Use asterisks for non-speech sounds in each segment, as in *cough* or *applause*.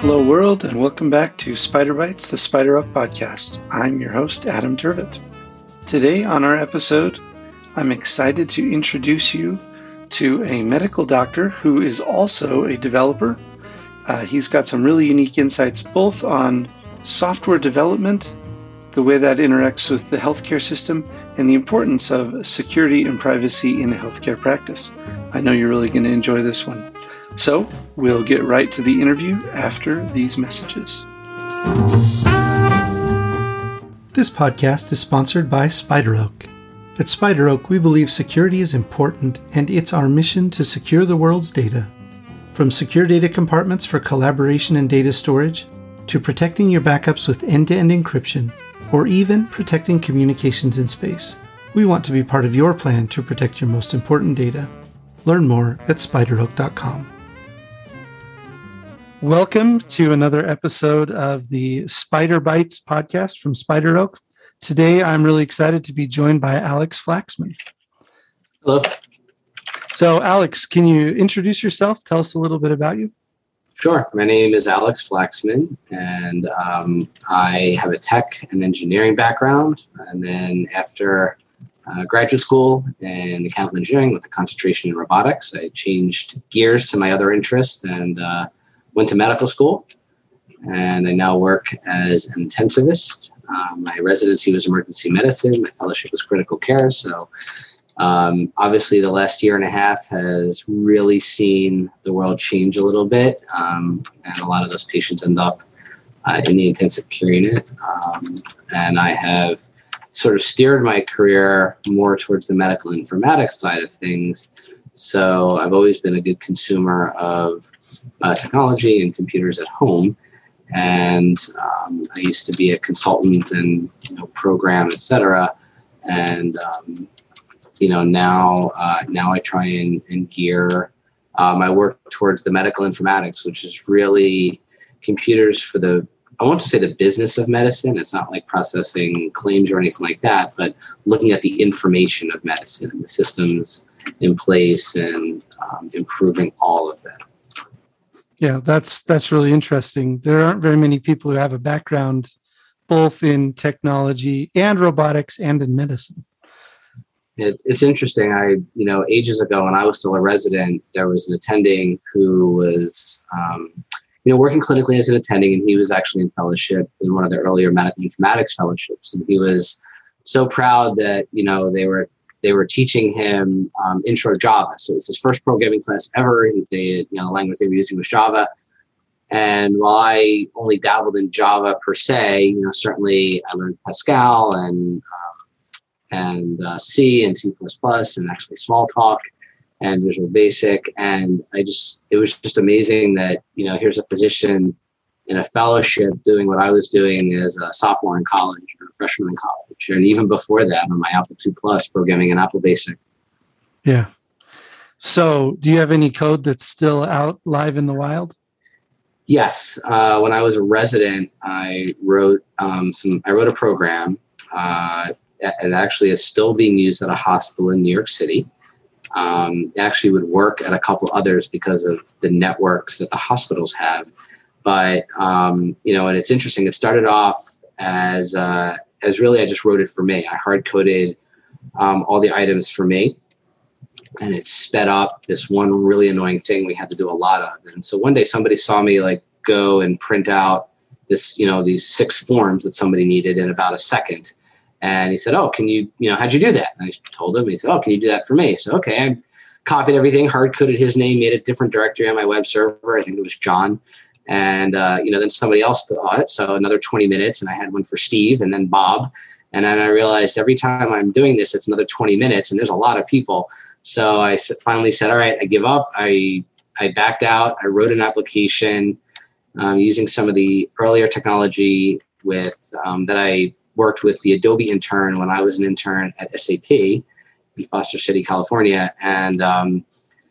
Hello, world, and welcome back to Spider Bytes, the SpiderOak podcast. I'm your host, Adam Turvitt. Today, on our episode, I'm excited to introduce you to a medical doctor who is also a developer. Uh, he's got some really unique insights both on software development, the way that interacts with the healthcare system, and the importance of security and privacy in a healthcare practice. I know you're really going to enjoy this one. So, we'll get right to the interview after these messages. This podcast is sponsored by Spider Oak. At Spider Oak, we believe security is important, and it's our mission to secure the world's data. From secure data compartments for collaboration and data storage, to protecting your backups with end to end encryption, or even protecting communications in space, we want to be part of your plan to protect your most important data. Learn more at spideroak.com. Welcome to another episode of the Spider Bytes podcast from Spider Oak. Today, I'm really excited to be joined by Alex Flaxman. Hello. So, Alex, can you introduce yourself? Tell us a little bit about you. Sure. My name is Alex Flaxman, and um, I have a tech and engineering background. And then, after uh, graduate school in mechanical engineering with a concentration in robotics, I changed gears to my other interest and uh, went to medical school, and I now work as an intensivist. Um, my residency was emergency medicine. My fellowship was critical care. So, um, obviously, the last year and a half has really seen the world change a little bit, um, and a lot of those patients end up uh, in the intensive care unit. Um, and I have sort of steered my career more towards the medical informatics side of things. So I've always been a good consumer of uh, technology and computers at home. And um, I used to be a consultant and you know, program, etc. And um, you know now uh, now I try and, and gear uh, my work towards the medical informatics, which is really computers for the I want to say the business of medicine. It's not like processing claims or anything like that, but looking at the information of medicine and the systems in place and um, improving all of that. Yeah, that's that's really interesting. There aren't very many people who have a background both in technology and robotics and in medicine. It's, it's interesting. I, you know, ages ago when I was still a resident, there was an attending who was, um, you know, working clinically as an attending, and he was actually in fellowship in one of the earlier medical informatics fellowships. And he was so proud that, you know, they were they were teaching him um, intro Java. So it was his first programming class ever. They, you know, the language they were using was Java. And while I only dabbled in Java per se, you know, certainly I learned Pascal and um, and uh, C and C++ and actually Smalltalk and Visual Basic. And I just, it was just amazing that, you know, here's a physician in a fellowship doing what I was doing as a sophomore in college or a freshman in college. And even before that, on my Apple II Plus programming in Apple Basic. Yeah. So, do you have any code that's still out live in the wild? Yes. Uh, when I was a resident, I wrote um, some. I wrote a program. Uh, it actually is still being used at a hospital in New York City. Um, actually would work at a couple others because of the networks that the hospitals have. But um, you know, and it's interesting. It started off as uh, as really I just wrote it for me. I hard coded um, all the items for me, and it sped up this one really annoying thing we had to do a lot of. And so one day somebody saw me like go and print out this, you know, these six forms that somebody needed in about a second. And he said, "Oh, can you, you know, how'd you do that?" And I told him. He said, "Oh, can you do that for me?" So okay, I copied everything, hard coded his name, made a different directory on my web server. I think it was John, and uh, you know then somebody else saw it so another 20 minutes and i had one for steve and then bob and then i realized every time i'm doing this it's another 20 minutes and there's a lot of people so i finally said all right i give up i i backed out i wrote an application um, using some of the earlier technology with um, that i worked with the adobe intern when i was an intern at sap in foster city california and um,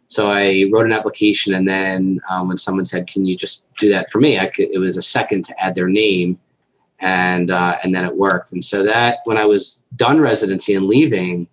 so I wrote an application, and then um, when someone said, "Can you just do that for me?" I could, it was a second to add their name, and uh, and then it worked. And so that when I was done residency and leaving,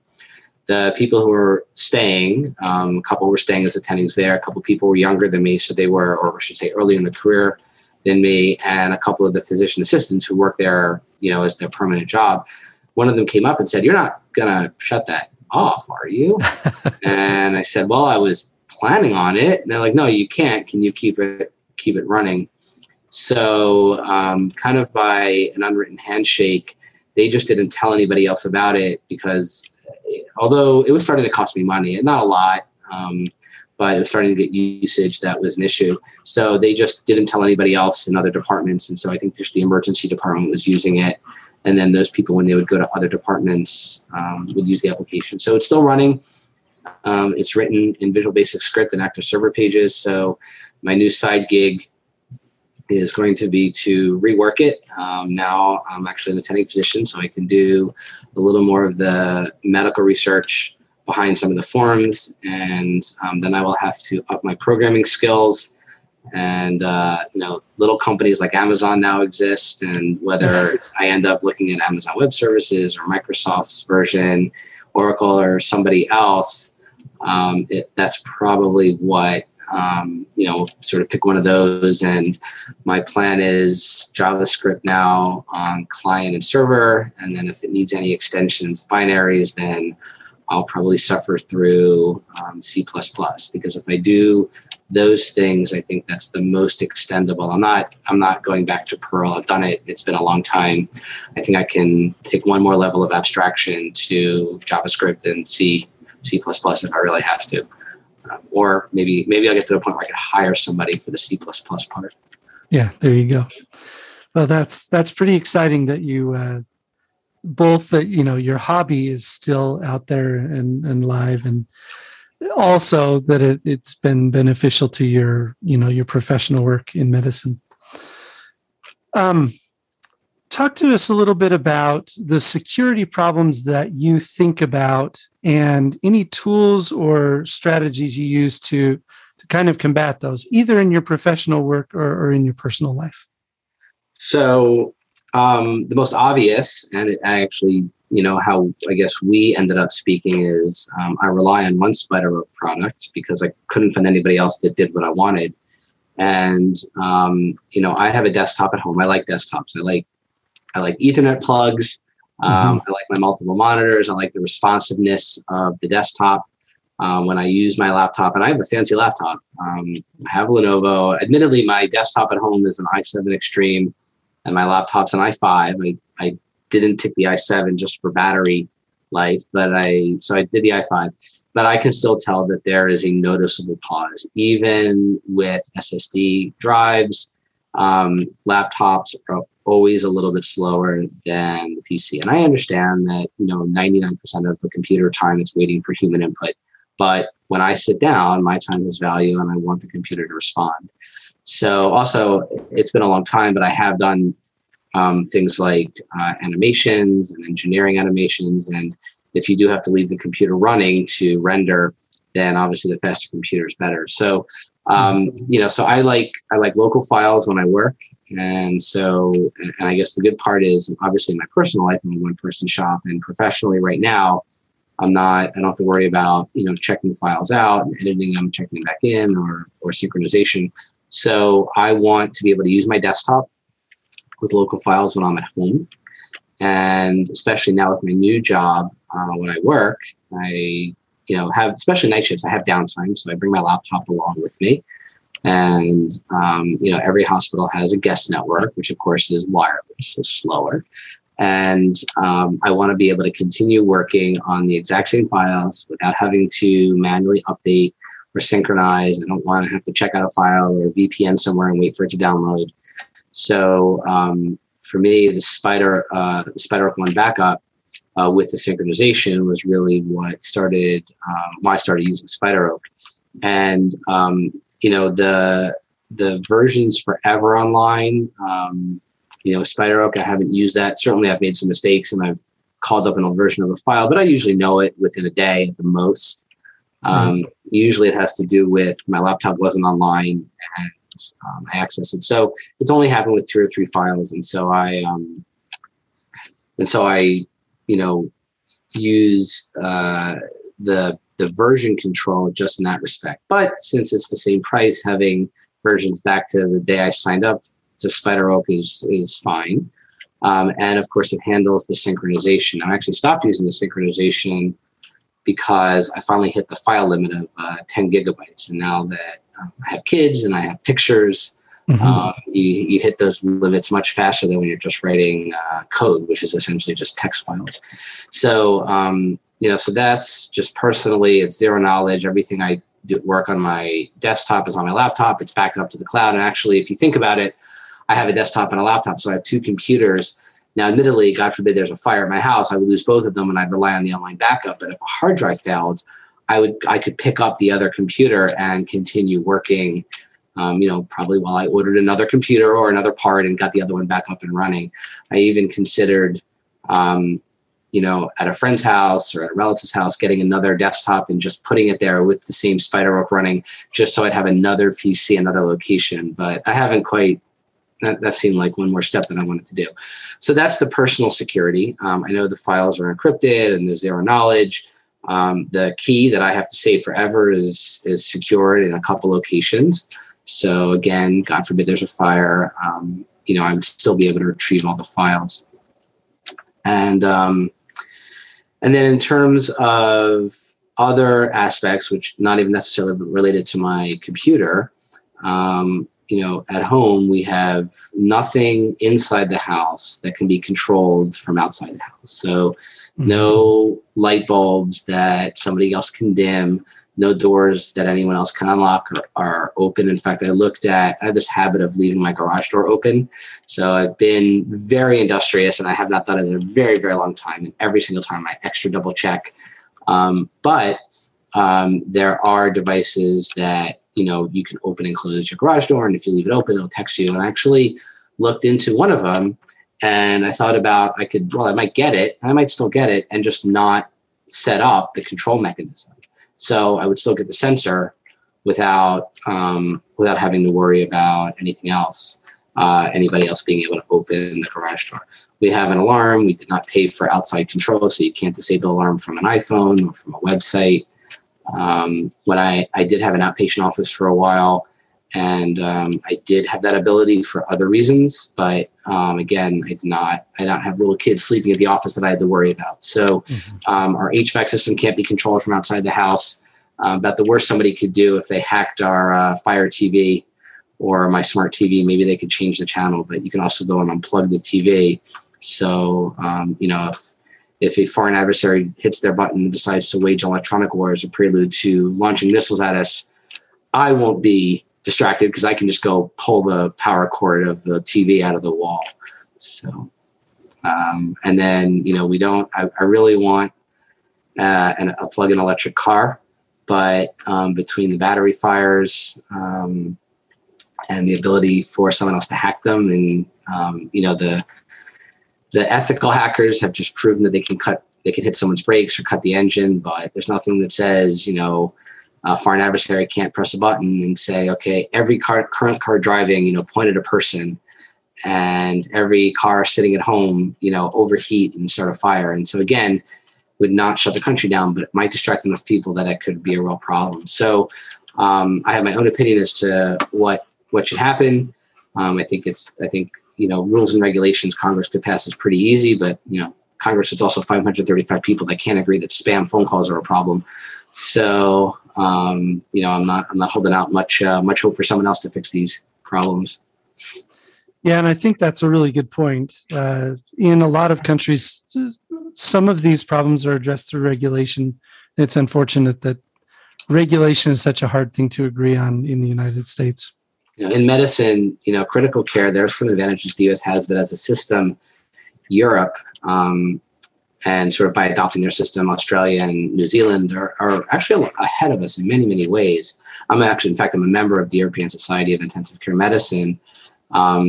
the people who were staying, um, a couple were staying as attendings there. A couple people were younger than me, so they were, or I should say, early in the career. Than me and a couple of the physician assistants who work there, you know, as their permanent job. One of them came up and said, "You're not gonna shut that off, are you?" *laughs* and I said, "Well, I was planning on it." And they're like, "No, you can't. Can you keep it keep it running?" So, um, kind of by an unwritten handshake, they just didn't tell anybody else about it because, although it was starting to cost me money, not a lot. Um, but it was starting to get usage that was an issue. So they just didn't tell anybody else in other departments. And so I think just the emergency department was using it. And then those people, when they would go to other departments, um, would use the application. So it's still running. Um, it's written in Visual Basic Script and active server pages. So my new side gig is going to be to rework it. Um, now I'm actually an attending physician, so I can do a little more of the medical research behind some of the forms, and um, then I will have to up my programming skills. And uh, you know, little companies like Amazon now exist, and whether *laughs* I end up looking at Amazon Web Services or Microsoft's version, Oracle or somebody else, um, it, that's probably what um, you know, sort of pick one of those. And my plan is JavaScript now on client and server. And then if it needs any extensions, binaries, then I'll probably suffer through um, C++ because if I do those things, I think that's the most extendable. I'm not I'm not going back to Perl. I've done it. It's been a long time. I think I can take one more level of abstraction to JavaScript and C C++ if I really have to, um, or maybe maybe I'll get to the point where I can hire somebody for the C++ part. Yeah, there you go. Well, that's that's pretty exciting that you uh, both that you know your hobby is still out there and and live and also that it, it's been beneficial to your you know your professional work in medicine. Um talk to us a little bit about the security problems that you think about and any tools or strategies you use to to kind of combat those either in your professional work or, or in your personal life. So um, the most obvious, and it actually, you know, how I guess we ended up speaking is um, I rely on one Spider product because I couldn't find anybody else that did what I wanted. And um, you know, I have a desktop at home. I like desktops. I like I like Ethernet plugs. Um, mm-hmm. I like my multiple monitors. I like the responsiveness of the desktop. Um, when I use my laptop, and I have a fancy laptop. Um, I have Lenovo. Admittedly, my desktop at home is an i7 Extreme and my laptop's an i5. I, I didn't take the i7 just for battery life, but I so I did the i5. But I can still tell that there is a noticeable pause, even with SSD drives. Um, laptops are always a little bit slower than the PC, and I understand that you know 99% of the computer time is waiting for human input. But when I sit down, my time has value, and I want the computer to respond. So also, it's been a long time, but I have done um, things like uh, animations and engineering animations. And if you do have to leave the computer running to render, then obviously the faster computer is better. So um, mm-hmm. you know, so I like I like local files when I work, and so and I guess the good part is obviously in my personal life I'm a one person shop, and professionally right now I'm not I don't have to worry about you know checking the files out and editing them, checking them back in, or or synchronization. So I want to be able to use my desktop with local files when I'm at home. And especially now with my new job, uh, when I work, I you know have especially night shifts. I have downtime, so I bring my laptop along with me. And um, you know every hospital has a guest network, which of course is wireless, so slower. And um, I want to be able to continue working on the exact same files without having to manually update or synchronize. I don't want to have to check out a file or VPN somewhere and wait for it to download. So um, for me, the Spider uh, Spider One backup uh, with the synchronization was really what started um, why I started using SpiderOak. And um, you know the the versions forever online. Um, you know, SpiderOak, I haven't used that. Certainly, I've made some mistakes and I've called up an old version of a file, but I usually know it within a day at the most. Um, Usually, it has to do with my laptop wasn't online and um, access it. So it's only happened with two or three files, and so I um, and so I, you know, use uh, the the version control just in that respect. But since it's the same price, having versions back to the day I signed up to Spider Oak is is fine. Um, and of course, it handles the synchronization. I actually stopped using the synchronization because I finally hit the file limit of uh, 10 gigabytes. And now that um, I have kids and I have pictures, mm-hmm. uh, you, you hit those limits much faster than when you're just writing uh, code, which is essentially just text files. So, um, you know, so that's just personally, it's zero knowledge. Everything I do work on my desktop is on my laptop. It's backed up to the cloud. And actually, if you think about it, I have a desktop and a laptop, so I have two computers. Now, admittedly, God forbid there's a fire at my house, I would lose both of them and I'd rely on the online backup. But if a hard drive failed, I would I could pick up the other computer and continue working. Um, you know, probably while I ordered another computer or another part and got the other one back up and running. I even considered, um, you know, at a friend's house or at a relative's house, getting another desktop and just putting it there with the same Spider Oak running, just so I'd have another PC, another location. But I haven't quite that, that seemed like one more step that I wanted to do. So that's the personal security. Um, I know the files are encrypted and there's zero knowledge. Um, the key that I have to save forever is is secured in a couple locations. So again, God forbid there's a fire, um, you know, I'd still be able to retrieve all the files. And um, and then in terms of other aspects, which not even necessarily related to my computer, um, you know, at home, we have nothing inside the house that can be controlled from outside the house. So, mm-hmm. no light bulbs that somebody else can dim, no doors that anyone else can unlock or are open. In fact, I looked at, I have this habit of leaving my garage door open. So, I've been very industrious and I have not done it in a very, very long time. And every single time I extra double check. Um, but um, there are devices that you know, you can open and close your garage door. And if you leave it open, it'll text you. And I actually looked into one of them and I thought about I could, well, I might get it. I might still get it and just not set up the control mechanism. So I would still get the sensor without um, without having to worry about anything else. Uh, anybody else being able to open the garage door. We have an alarm. We did not pay for outside control, so you can't disable alarm from an iPhone or from a website. Um, when I, I did have an outpatient office for a while, and um, I did have that ability for other reasons, but um, again, I did not. I don't have little kids sleeping at the office that I had to worry about. So mm-hmm. um, our HVAC system can't be controlled from outside the house. Um, about the worst somebody could do if they hacked our uh, Fire TV or my smart TV, maybe they could change the channel. But you can also go and unplug the TV. So um, you know if if a foreign adversary hits their button and decides to wage electronic war as a prelude to launching missiles at us, I won't be distracted because I can just go pull the power cord of the TV out of the wall. So, um, and then, you know, we don't, I, I really want uh, an, a plug in electric car, but um, between the battery fires um, and the ability for someone else to hack them and, um, you know, the, the ethical hackers have just proven that they can cut they can hit someone's brakes or cut the engine but there's nothing that says you know a foreign adversary can't press a button and say okay every car current car driving you know point at a person and every car sitting at home you know overheat and start a fire. And so again would not shut the country down but it might distract enough people that it could be a real problem. So um, i have my own opinion as to what what should happen. Um, i think it's i think you know rules and regulations Congress could pass is pretty easy, but you know Congress is also 535 people that can't agree that spam phone calls are a problem. So um, you know I'm not I'm not holding out much uh, much hope for someone else to fix these problems. Yeah, and I think that's a really good point. Uh, in a lot of countries, some of these problems are addressed through regulation. It's unfortunate that regulation is such a hard thing to agree on in the United States you know, in medicine, you know, critical care, there are some advantages the U.S. has, but as a system, Europe, um, and sort of by adopting their system, Australia and New Zealand are, are actually ahead of us in many, many ways. I'm actually, in fact, I'm a member of the European Society of Intensive Care Medicine. Um,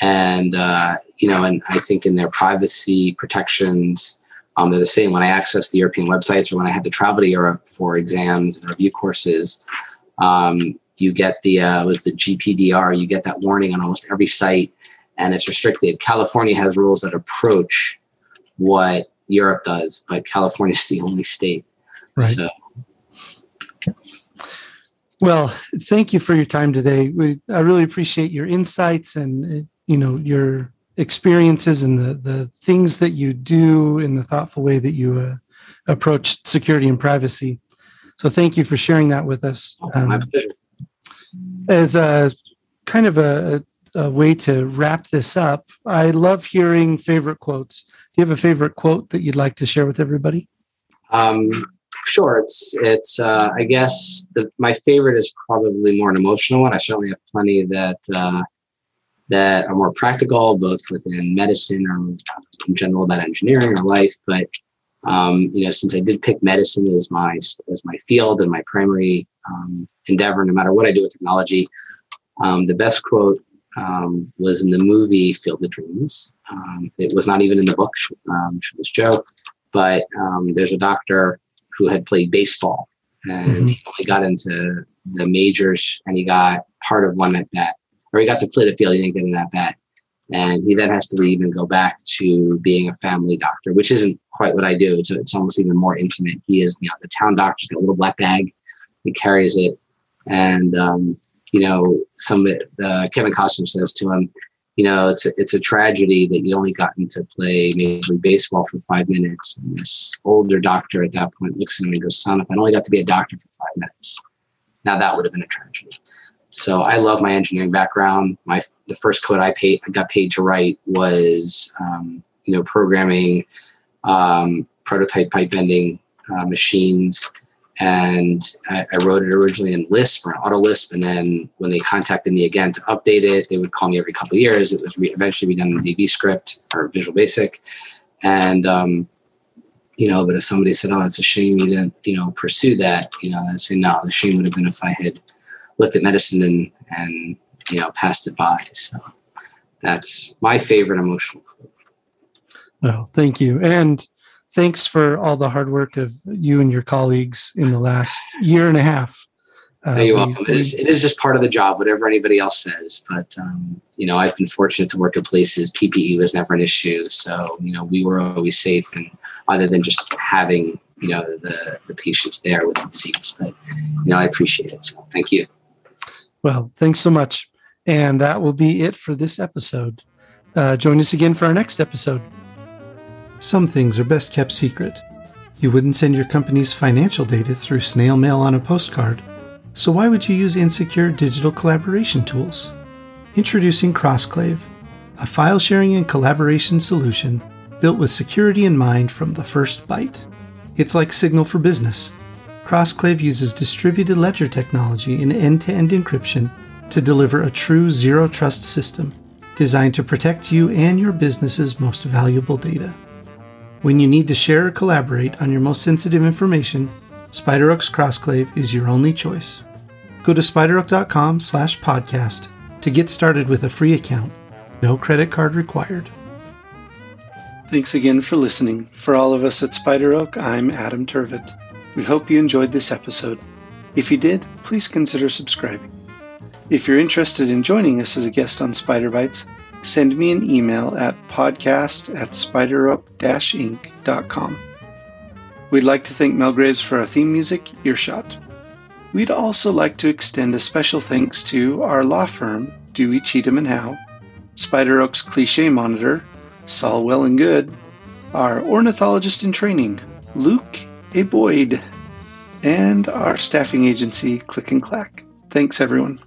and, uh, you know, and I think in their privacy protections, um, they're the same. When I access the European websites or when I had to travel to Europe for exams and review courses, um, you get the uh, was the GPDR. You get that warning on almost every site, and it's restricted. California has rules that approach what Europe does, but California *laughs* is the only state. Right. So. Well, thank you for your time today. We, I really appreciate your insights and you know your experiences and the the things that you do in the thoughtful way that you uh, approach security and privacy. So thank you for sharing that with us. Um, My pleasure. As a kind of a, a way to wrap this up, I love hearing favorite quotes. Do you have a favorite quote that you'd like to share with everybody? Um, sure. It's it's. Uh, I guess the, my favorite is probably more an emotional one. I certainly have plenty that uh, that are more practical, both within medicine or in general about engineering or life. But um, you know, since I did pick medicine as my as my field and my primary um, endeavor, no matter what I do with technology, um, the best quote um, was in the movie Field of Dreams. Um, it was not even in the book, um, was Joe, but um, there's a doctor who had played baseball and mm-hmm. he only got into the majors and he got part of one at bat, or he got to play the field, he didn't get an at bat. And he then has to leave and go back to being a family doctor, which isn't quite what I do. It's, it's almost even more intimate. He is, you know, the town doctor's got a little black bag. He carries it. And um, you know, some uh, Kevin Costner says to him, you know, it's a, it's a tragedy that you only gotten to play Major League Baseball for five minutes. And this older doctor at that point looks at him and goes, "Son, if I only got to be a doctor for five minutes, now that would have been a tragedy." So I love my engineering background. My the first code I paid I got paid to write was um, you know programming um, prototype pipe bending uh, machines and I, I, wrote it originally in Lisp or Auto Lisp, and then when they contacted me again to update it, they would call me every couple of years. It was re- eventually redone in VB Script or Visual Basic, and um, you know, but if somebody said, "Oh, it's a shame you didn't," you know, pursue that, you know, I'd say, "No, the shame would have been if I had looked at medicine and and you know passed it by." So that's my favorite emotional. Well, thank you, and thanks for all the hard work of you and your colleagues in the last year and a half. Uh, you're welcome. it, is, it is just part of the job, whatever anybody else says. But, um, you know, I've been fortunate to work in places. PPE was never an issue. So, you know, we were always safe. And other than just having, you know, the, the patients there with the disease. But, you know, I appreciate it. So thank you. Well, thanks so much. And that will be it for this episode. Uh, join us again for our next episode. Some things are best kept secret. You wouldn't send your company's financial data through snail mail on a postcard, so why would you use insecure digital collaboration tools? Introducing Crossclave, a file sharing and collaboration solution built with security in mind from the first byte. It's like Signal for Business. Crossclave uses distributed ledger technology and end to end encryption to deliver a true zero trust system designed to protect you and your business's most valuable data. When you need to share or collaborate on your most sensitive information, SpiderOak's Crossclave is your only choice. Go to spideroak.com slash podcast to get started with a free account. No credit card required. Thanks again for listening. For all of us at SpiderOak, I'm Adam Turvitt. We hope you enjoyed this episode. If you did, please consider subscribing. If you're interested in joining us as a guest on Spider Bytes, send me an email at podcast at spideroak-inc.com. We'd like to thank Melgraves for our theme music, Earshot. We'd also like to extend a special thanks to our law firm, Dewey Cheatham and Howe, Spider Oak's cliche monitor, Saul Well and Good, our ornithologist in training, Luke A. Boyd, and our staffing agency, Click and Clack. Thanks, everyone.